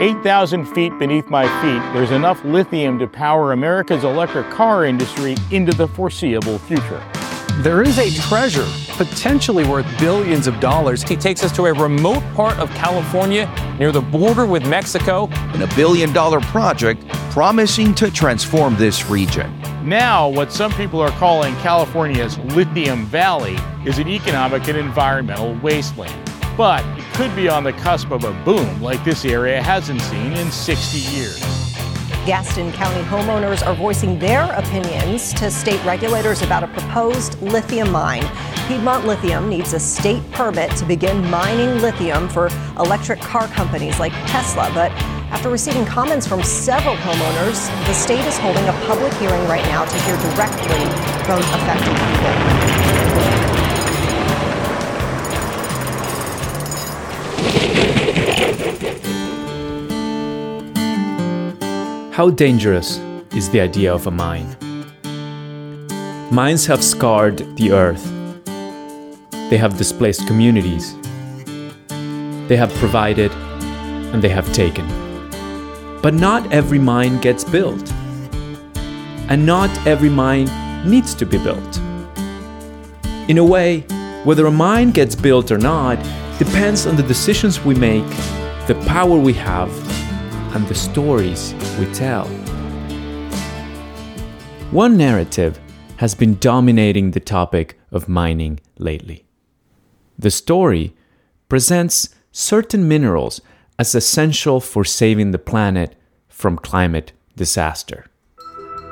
8,000 feet beneath my feet, there's enough lithium to power America's electric car industry into the foreseeable future. There is a treasure potentially worth billions of dollars. He takes us to a remote part of California near the border with Mexico. In a billion dollar project promising to transform this region. Now, what some people are calling California's Lithium Valley is an economic and environmental wasteland. But it could be on the cusp of a boom like this area hasn't seen in 60 years. Gaston County homeowners are voicing their opinions to state regulators about a proposed lithium mine. Piedmont Lithium needs a state permit to begin mining lithium for electric car companies like Tesla. But after receiving comments from several homeowners, the state is holding a public hearing right now to hear directly from affected people. How dangerous is the idea of a mine? Mines have scarred the earth. They have displaced communities. They have provided and they have taken. But not every mine gets built. And not every mine needs to be built. In a way, whether a mine gets built or not depends on the decisions we make, the power we have, and the stories we tell. One narrative has been dominating the topic of mining lately. The story presents certain minerals as essential for saving the planet from climate disaster.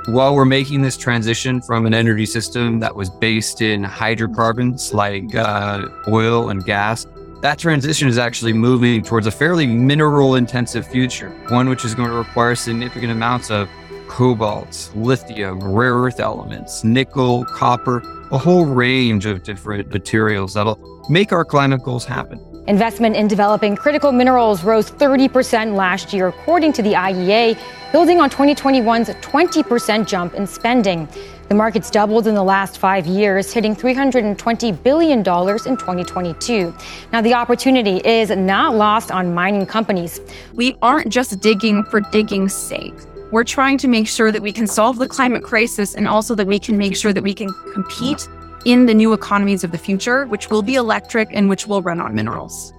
While we're making this transition from an energy system that was based in hydrocarbons like uh, oil and gas that transition is actually moving towards a fairly mineral intensive future, one which is going to require significant amounts of cobalt, lithium, rare earth elements, nickel, copper, a whole range of different materials that'll make our climate goals happen. Investment in developing critical minerals rose 30% last year, according to the IEA, building on 2021's 20% jump in spending. The market's doubled in the last five years, hitting $320 billion in 2022. Now, the opportunity is not lost on mining companies. We aren't just digging for digging's sake. We're trying to make sure that we can solve the climate crisis and also that we can make sure that we can compete in the new economies of the future, which will be electric and which will run on minerals.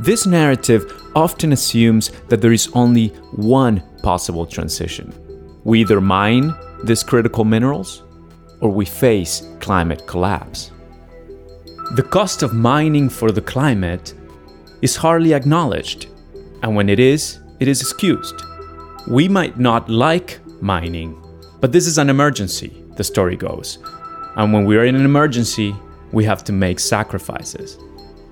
This narrative often assumes that there is only one possible transition. We either mine these critical minerals or we face climate collapse. The cost of mining for the climate is hardly acknowledged, and when it is, it is excused. We might not like mining, but this is an emergency, the story goes. And when we are in an emergency, we have to make sacrifices.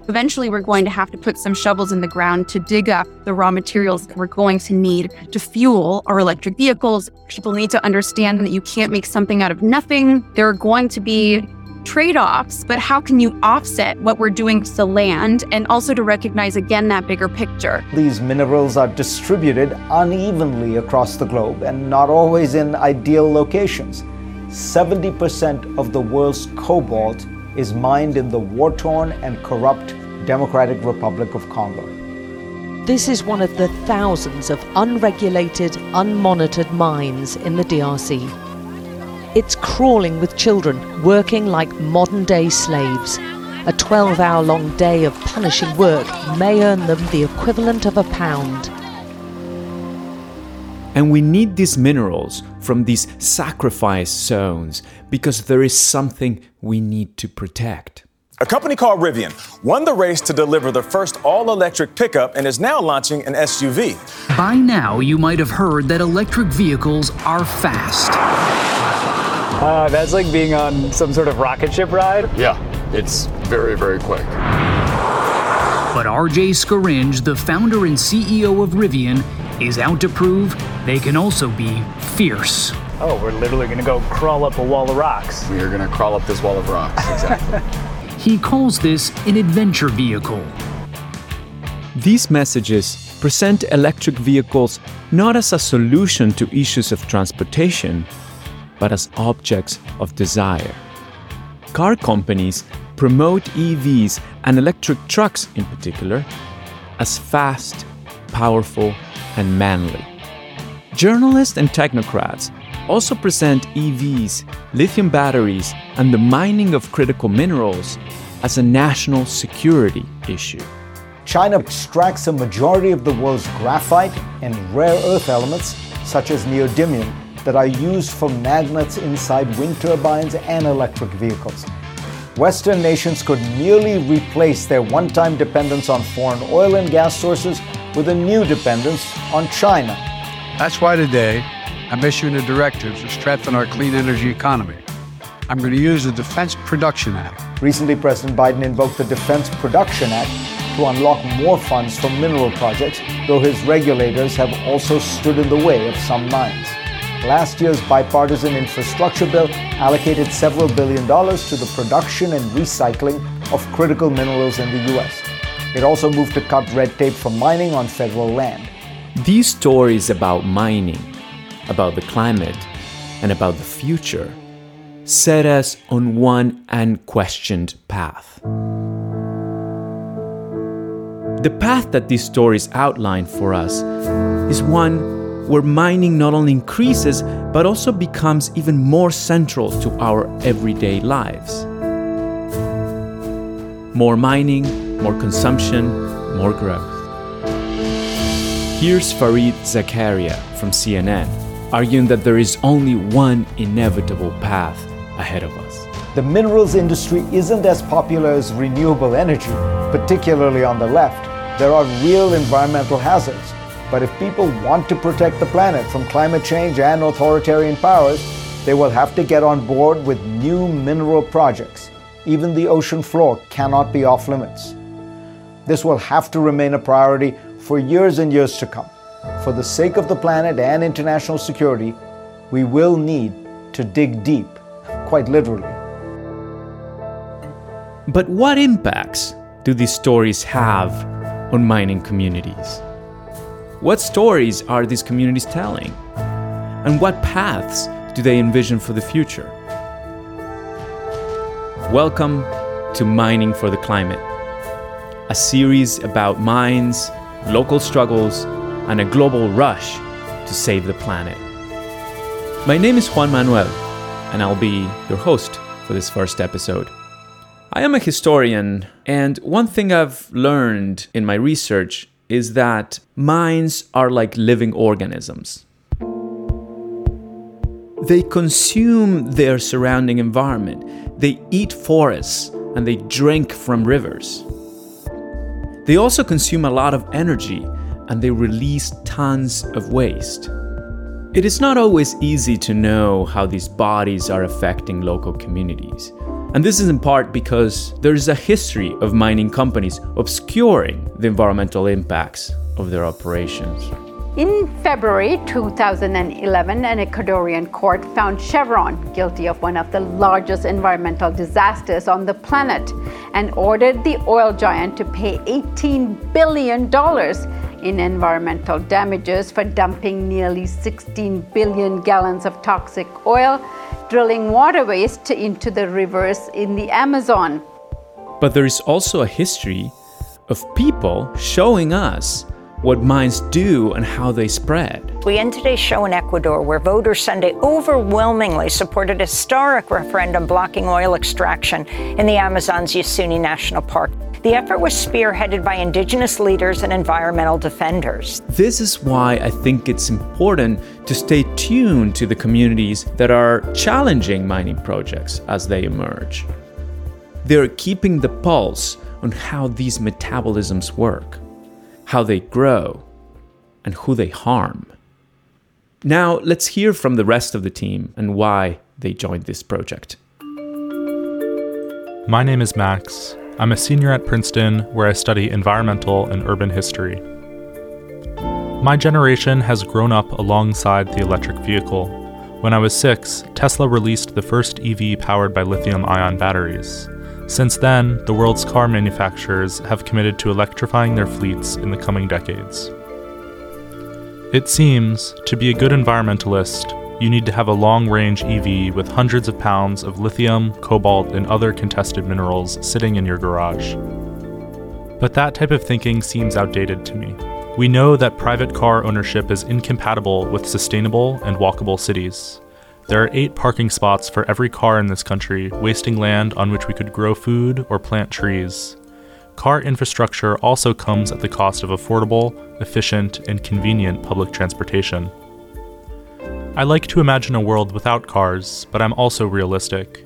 Eventually, we're going to have to put some shovels in the ground to dig up the raw materials that we're going to need to fuel our electric vehicles. People need to understand that you can't make something out of nothing. There are going to be trade offs, but how can you offset what we're doing to the land and also to recognize again that bigger picture? These minerals are distributed unevenly across the globe and not always in ideal locations. 70% of the world's cobalt is mined in the war torn and corrupt Democratic Republic of Congo. This is one of the thousands of unregulated, unmonitored mines in the DRC. It's crawling with children working like modern day slaves. A 12 hour long day of punishing work may earn them the equivalent of a pound. And we need these minerals from these sacrifice zones because there is something we need to protect. A company called Rivian won the race to deliver the first all electric pickup and is now launching an SUV. By now, you might have heard that electric vehicles are fast. Uh, that's like being on some sort of rocket ship ride. Yeah, it's very, very quick. But RJ Scaringe, the founder and CEO of Rivian, is out to prove they can also be fierce. Oh, we're literally gonna go crawl up a wall of rocks. We are gonna crawl up this wall of rocks, exactly. he calls this an adventure vehicle. These messages present electric vehicles not as a solution to issues of transportation, but as objects of desire. Car companies promote EVs and electric trucks in particular as fast, powerful, and manly. Journalists and technocrats also present EVs, lithium batteries, and the mining of critical minerals as a national security issue. China extracts a majority of the world's graphite and rare earth elements, such as neodymium, that are used for magnets inside wind turbines and electric vehicles. Western nations could merely replace their one time dependence on foreign oil and gas sources with a new dependence on China. That's why today I'm issuing a directive to strengthen our clean energy economy. I'm going to use the Defense Production Act. Recently, President Biden invoked the Defense Production Act to unlock more funds for mineral projects, though his regulators have also stood in the way of some mines. Last year's bipartisan infrastructure bill allocated several billion dollars to the production and recycling of critical minerals in the U.S. It also moved to cut red tape for mining on federal land. These stories about mining, about the climate, and about the future set us on one unquestioned path. The path that these stories outline for us is one where mining not only increases but also becomes even more central to our everyday lives. More mining, more consumption, more growth. Here's Fareed Zakaria from CNN arguing that there is only one inevitable path ahead of us. The minerals industry isn't as popular as renewable energy, particularly on the left. There are real environmental hazards. But if people want to protect the planet from climate change and authoritarian powers, they will have to get on board with new mineral projects. Even the ocean floor cannot be off limits. This will have to remain a priority for years and years to come. For the sake of the planet and international security, we will need to dig deep, quite literally. But what impacts do these stories have on mining communities? What stories are these communities telling? And what paths do they envision for the future? Welcome to Mining for the Climate, a series about mines, local struggles, and a global rush to save the planet. My name is Juan Manuel, and I'll be your host for this first episode. I am a historian, and one thing I've learned in my research is that mines are like living organisms. They consume their surrounding environment, they eat forests, and they drink from rivers. They also consume a lot of energy and they release tons of waste. It is not always easy to know how these bodies are affecting local communities. And this is in part because there is a history of mining companies obscuring the environmental impacts of their operations. In February 2011, an Ecuadorian court found Chevron guilty of one of the largest environmental disasters on the planet and ordered the oil giant to pay $18 billion in environmental damages for dumping nearly 16 billion gallons of toxic oil, drilling water waste into the rivers in the Amazon. But there is also a history of people showing us what mines do and how they spread. We end today's show in Ecuador, where voters Sunday overwhelmingly supported a historic referendum blocking oil extraction in the Amazon's Yasuni National Park. The effort was spearheaded by indigenous leaders and environmental defenders. This is why I think it's important to stay tuned to the communities that are challenging mining projects as they emerge. They're keeping the pulse on how these metabolisms work how they grow, and who they harm. Now, let's hear from the rest of the team and why they joined this project. My name is Max. I'm a senior at Princeton where I study environmental and urban history. My generation has grown up alongside the electric vehicle. When I was six, Tesla released the first EV powered by lithium ion batteries. Since then, the world's car manufacturers have committed to electrifying their fleets in the coming decades. It seems, to be a good environmentalist, you need to have a long range EV with hundreds of pounds of lithium, cobalt, and other contested minerals sitting in your garage. But that type of thinking seems outdated to me. We know that private car ownership is incompatible with sustainable and walkable cities. There are eight parking spots for every car in this country, wasting land on which we could grow food or plant trees. Car infrastructure also comes at the cost of affordable, efficient, and convenient public transportation. I like to imagine a world without cars, but I'm also realistic.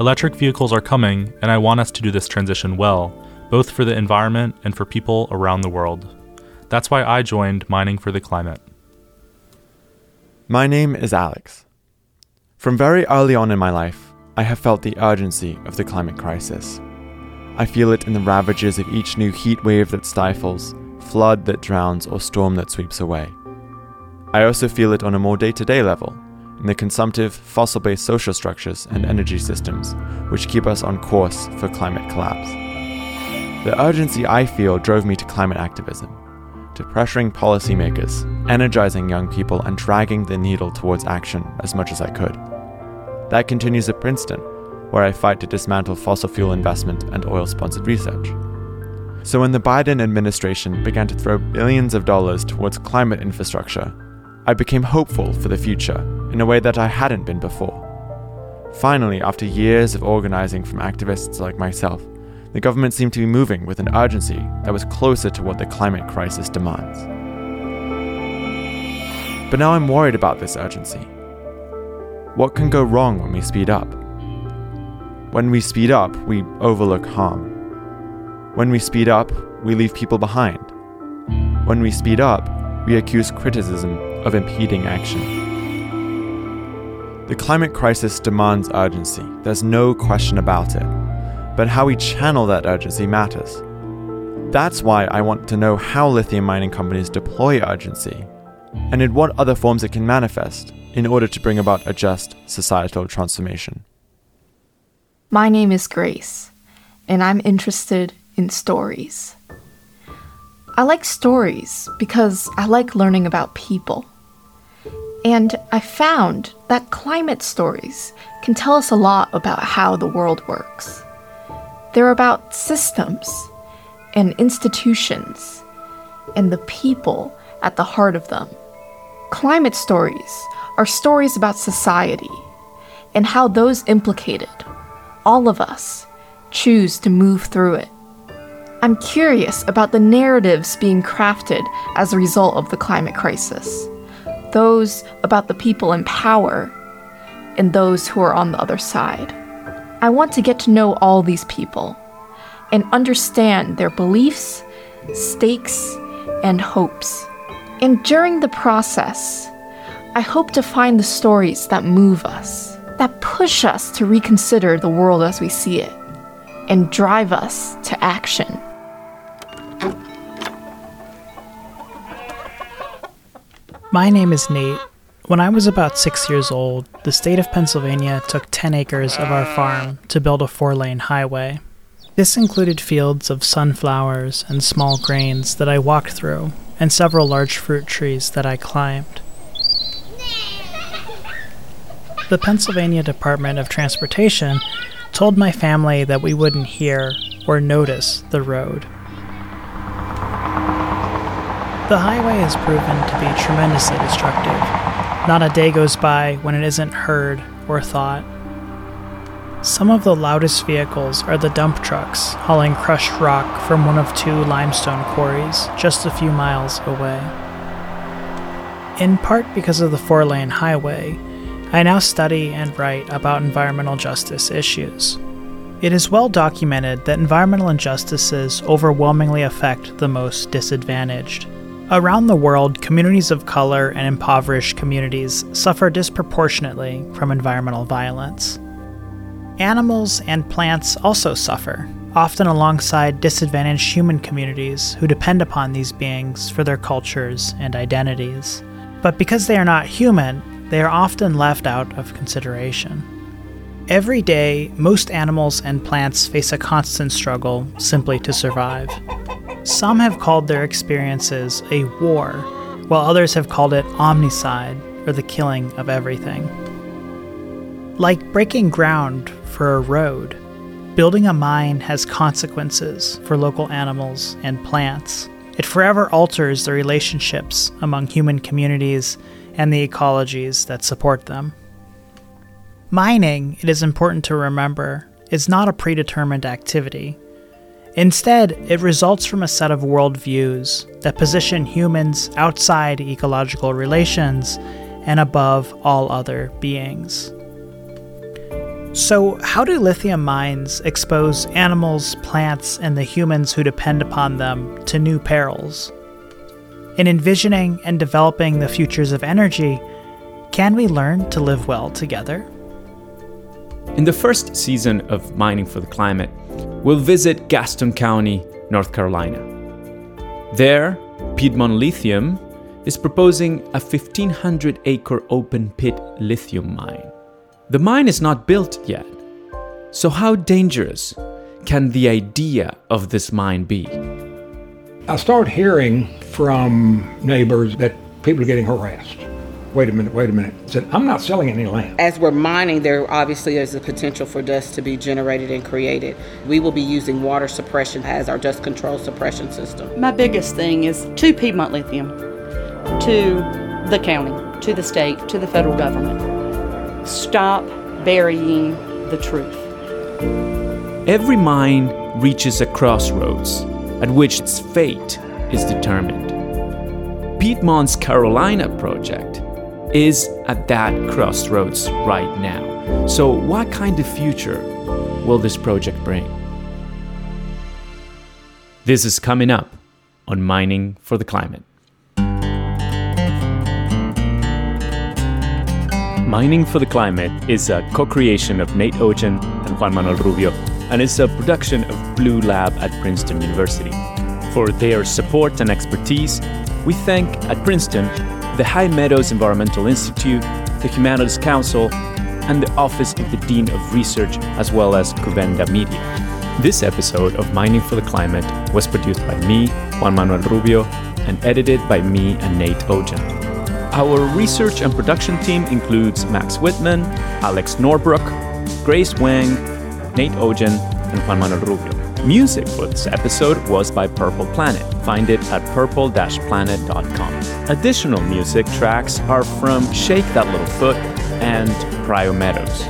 Electric vehicles are coming, and I want us to do this transition well, both for the environment and for people around the world. That's why I joined Mining for the Climate. My name is Alex. From very early on in my life, I have felt the urgency of the climate crisis. I feel it in the ravages of each new heat wave that stifles, flood that drowns, or storm that sweeps away. I also feel it on a more day to day level, in the consumptive, fossil based social structures and energy systems which keep us on course for climate collapse. The urgency I feel drove me to climate activism, to pressuring policymakers, energizing young people, and dragging the needle towards action as much as I could. That continues at Princeton, where I fight to dismantle fossil fuel investment and oil sponsored research. So, when the Biden administration began to throw billions of dollars towards climate infrastructure, I became hopeful for the future in a way that I hadn't been before. Finally, after years of organizing from activists like myself, the government seemed to be moving with an urgency that was closer to what the climate crisis demands. But now I'm worried about this urgency. What can go wrong when we speed up? When we speed up, we overlook harm. When we speed up, we leave people behind. When we speed up, we accuse criticism of impeding action. The climate crisis demands urgency, there's no question about it. But how we channel that urgency matters. That's why I want to know how lithium mining companies deploy urgency, and in what other forms it can manifest in order to bring about a just societal transformation. My name is Grace, and I'm interested in stories. I like stories because I like learning about people. And I found that climate stories can tell us a lot about how the world works. They're about systems and institutions and the people at the heart of them. Climate stories are stories about society and how those implicated, all of us, choose to move through it. I'm curious about the narratives being crafted as a result of the climate crisis those about the people in power and those who are on the other side. I want to get to know all these people and understand their beliefs, stakes, and hopes. And during the process, I hope to find the stories that move us, that push us to reconsider the world as we see it, and drive us to action. My name is Nate. When I was about six years old, the state of Pennsylvania took 10 acres of our farm to build a four lane highway. This included fields of sunflowers and small grains that I walked through, and several large fruit trees that I climbed. The Pennsylvania Department of Transportation told my family that we wouldn't hear or notice the road. The highway has proven to be tremendously destructive. Not a day goes by when it isn't heard or thought. Some of the loudest vehicles are the dump trucks hauling crushed rock from one of two limestone quarries just a few miles away. In part because of the four lane highway, I now study and write about environmental justice issues. It is well documented that environmental injustices overwhelmingly affect the most disadvantaged. Around the world, communities of color and impoverished communities suffer disproportionately from environmental violence. Animals and plants also suffer, often alongside disadvantaged human communities who depend upon these beings for their cultures and identities. But because they are not human, they are often left out of consideration. Every day, most animals and plants face a constant struggle simply to survive. Some have called their experiences a war, while others have called it omnicide, or the killing of everything. Like breaking ground for a road, building a mine has consequences for local animals and plants. it forever alters the relationships among human communities and the ecologies that support them. Mining, it is important to remember, is not a predetermined activity. Instead, it results from a set of worldviews that position humans outside ecological relations and above all other beings. So, how do lithium mines expose animals, plants, and the humans who depend upon them to new perils? In envisioning and developing the futures of energy, can we learn to live well together? In the first season of Mining for the Climate, we'll visit Gaston County, North Carolina. There, Piedmont Lithium is proposing a 1,500 acre open pit lithium mine. The mine is not built yet. So, how dangerous can the idea of this mine be? I start hearing from neighbors that people are getting harassed. Wait a minute, wait a minute. I said, I'm not selling any land. As we're mining, there obviously is a potential for dust to be generated and created. We will be using water suppression as our dust control suppression system. My biggest thing is to Piedmont Lithium, to the county, to the state, to the federal government Stop burying the truth. Every mine reaches a crossroads at which its fate is determined. Piedmont's Carolina project is at that crossroads right now. So, what kind of future will this project bring? This is coming up on Mining for the Climate. Mining for the Climate is a co creation of Nate Otjen and Juan Manuel Rubio, and is a production of Blue Lab at Princeton University. For their support and expertise, we thank at Princeton the High Meadows Environmental Institute, the Humanities Council, and the Office of the Dean of Research, as well as Cuvenda Media. This episode of Mining for the Climate was produced by me, Juan Manuel Rubio, and edited by me and Nate Otjen. Our research and production team includes Max Widmann, Alex Norbrook, Grace Wang, Nate Otjen, and Juan Manuel Rubio. Music for this episode was by Purple Planet. Find it at purple-planet.com. Additional music tracks are from Shake That Little Foot and Pryor Meadows.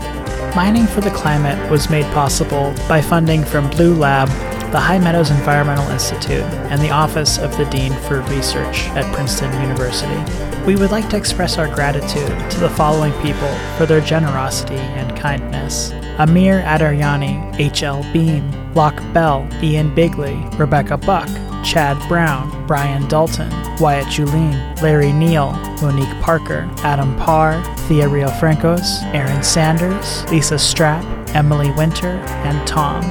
Mining for the Climate was made possible by funding from Blue Lab, the High Meadows Environmental Institute, and the Office of the Dean for Research at Princeton University. We would like to express our gratitude to the following people for their generosity and kindness. Amir Adaryani, H.L. Beam, Locke Bell, Ian Bigley, Rebecca Buck, Chad Brown, Brian Dalton, Wyatt Julene, Larry Neal, Monique Parker, Adam Parr, Thea Riofrancos, Aaron Sanders, Lisa Strapp, Emily Winter, and Tom.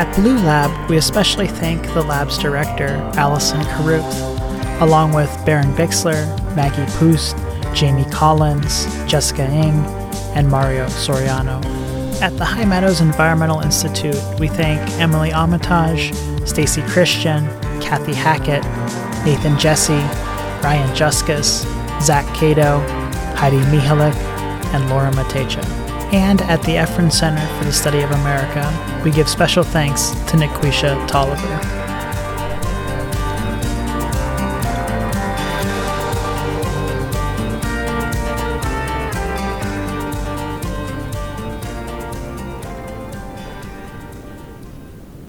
At Blue Lab, we especially thank the lab's director, Allison Carruth, along with Baron Bixler, Maggie Poost, Jamie Collins, Jessica Ng, and Mario Soriano. At the High Meadows Environmental Institute, we thank Emily Armitage, Stacy Christian, Kathy Hackett, Nathan Jesse, Ryan Juskus, Zach Cato, Heidi Mihalik, and Laura Matecha. And at the Effron Center for the Study of America, we give special thanks to Nikwisha Tolliver.